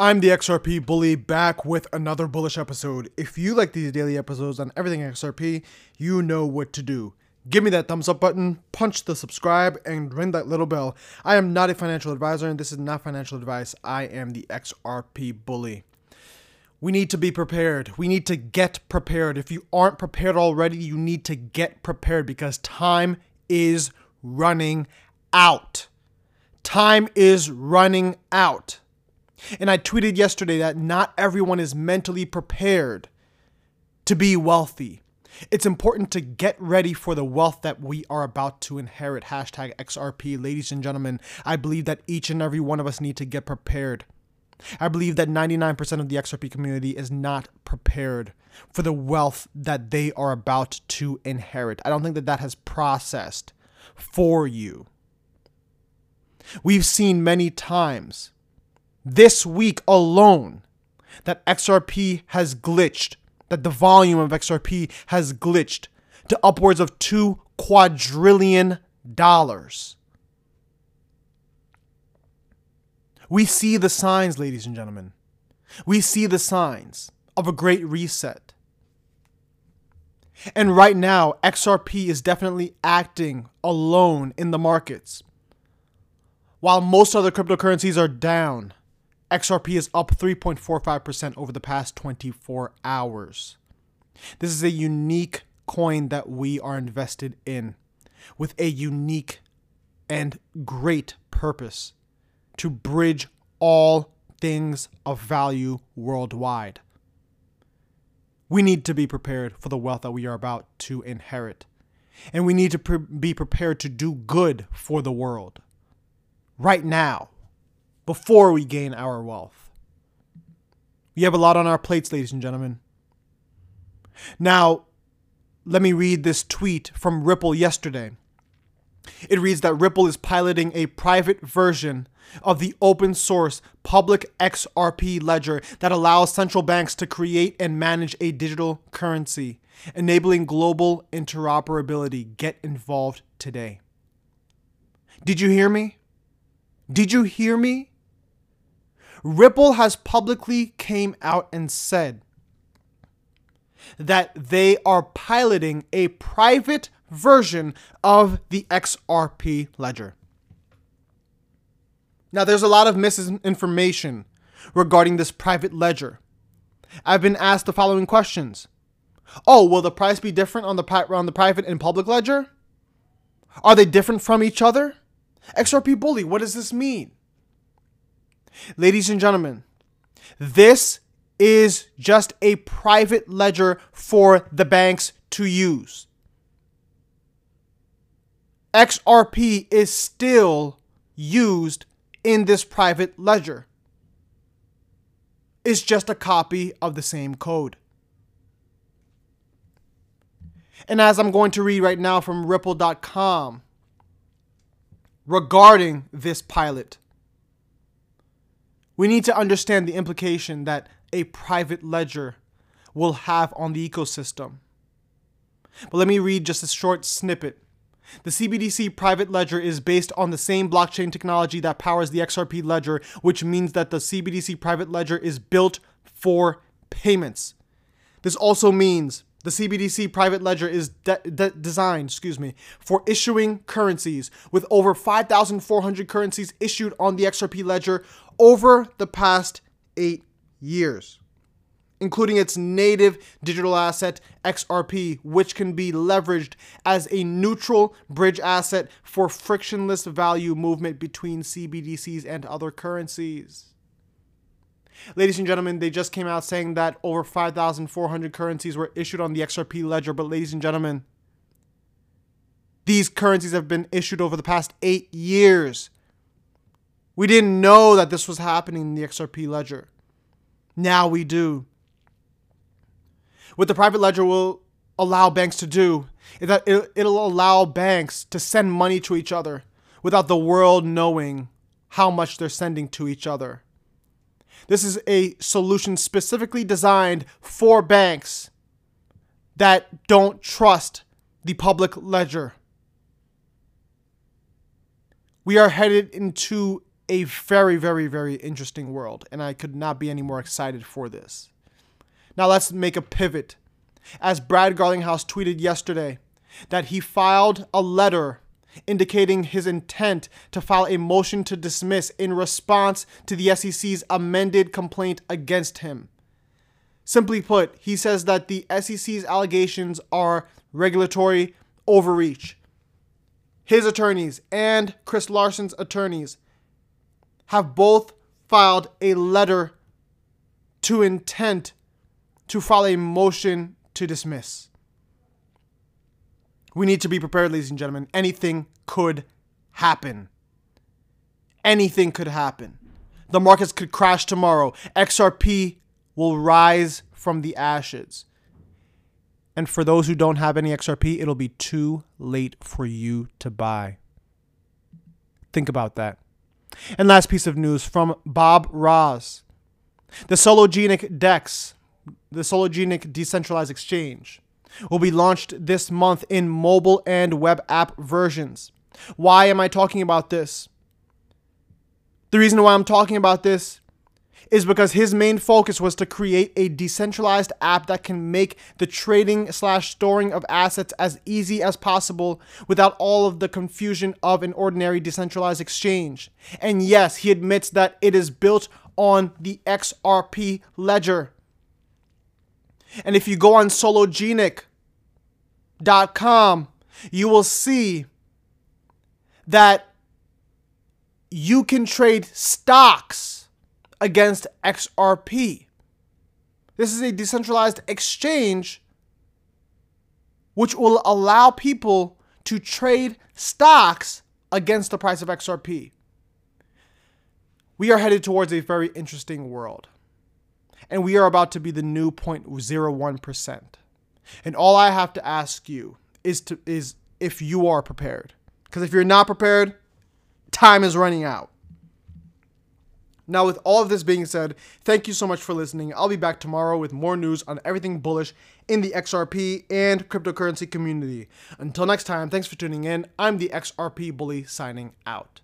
I'm the XRP bully back with another bullish episode. If you like these daily episodes on everything XRP, you know what to do. Give me that thumbs up button, punch the subscribe, and ring that little bell. I am not a financial advisor, and this is not financial advice. I am the XRP bully. We need to be prepared. We need to get prepared. If you aren't prepared already, you need to get prepared because time is running out. Time is running out. And I tweeted yesterday that not everyone is mentally prepared to be wealthy. It's important to get ready for the wealth that we are about to inherit. Hashtag XRP. Ladies and gentlemen, I believe that each and every one of us need to get prepared. I believe that 99% of the XRP community is not prepared for the wealth that they are about to inherit. I don't think that that has processed for you. We've seen many times this week alone that XRP has glitched, that the volume of XRP has glitched to upwards of 2 quadrillion dollars. We see the signs, ladies and gentlemen. We see the signs of a great reset. And right now, XRP is definitely acting alone in the markets. While most other cryptocurrencies are down, XRP is up 3.45% over the past 24 hours. This is a unique coin that we are invested in with a unique and great purpose to bridge all things of value worldwide. We need to be prepared for the wealth that we are about to inherit. And we need to pre- be prepared to do good for the world right now before we gain our wealth. We have a lot on our plates, ladies and gentlemen. Now, let me read this tweet from Ripple yesterday. It reads that Ripple is piloting a private version of the open source public XRP ledger that allows central banks to create and manage a digital currency, enabling global interoperability. Get involved today. Did you hear me? Did you hear me? Ripple has publicly came out and said that they are piloting a private version of the XRP ledger. Now, there's a lot of misinformation regarding this private ledger. I've been asked the following questions. Oh, will the price be different on the on the private and public ledger? Are they different from each other? XRP Bully, what does this mean? Ladies and gentlemen, this is just a private ledger for the banks to use. XRP is still used in this private ledger. It's just a copy of the same code. And as I'm going to read right now from ripple.com regarding this pilot, we need to understand the implication that a private ledger will have on the ecosystem. But let me read just a short snippet. The CBDC private ledger is based on the same blockchain technology that powers the XRP ledger, which means that the CBDC private ledger is built for payments. This also means the CBDC private ledger is de- de- designed, excuse me, for issuing currencies with over 5,400 currencies issued on the XRP ledger over the past 8 years, including its native digital asset XRP, which can be leveraged as a neutral bridge asset for frictionless value movement between CBDCs and other currencies. Ladies and gentlemen, they just came out saying that over 5,400 currencies were issued on the XRP ledger. But, ladies and gentlemen, these currencies have been issued over the past eight years. We didn't know that this was happening in the XRP ledger. Now we do. What the private ledger will allow banks to do is that it'll allow banks to send money to each other without the world knowing how much they're sending to each other. This is a solution specifically designed for banks that don't trust the public ledger. We are headed into a very, very, very interesting world, and I could not be any more excited for this. Now let's make a pivot. As Brad Garlinghouse tweeted yesterday, that he filed a letter indicating his intent to file a motion to dismiss in response to the SEC's amended complaint against him. Simply put, he says that the SEC's allegations are regulatory overreach. His attorneys and Chris Larsen's attorneys have both filed a letter to intent to file a motion to dismiss. We need to be prepared, ladies and gentlemen. Anything could happen. Anything could happen. The markets could crash tomorrow. XRP will rise from the ashes. And for those who don't have any XRP, it'll be too late for you to buy. Think about that. And last piece of news from Bob Ras. The Sologenic DEX, the Sologenic Decentralized Exchange, will be launched this month in mobile and web app versions. Why am I talking about this? The reason why I'm talking about this is because his main focus was to create a decentralized app that can make the trading slash storing of assets as easy as possible without all of the confusion of an ordinary decentralized exchange. And yes, he admits that it is built on the XRP ledger. And if you go on sologenic.com, you will see that you can trade stocks against XRP. This is a decentralized exchange which will allow people to trade stocks against the price of XRP. We are headed towards a very interesting world and we are about to be the new 0.01%. And all I have to ask you is to is if you are prepared. Because if you're not prepared, time is running out. Now, with all of this being said, thank you so much for listening. I'll be back tomorrow with more news on everything bullish in the XRP and cryptocurrency community. Until next time, thanks for tuning in. I'm the XRP Bully signing out.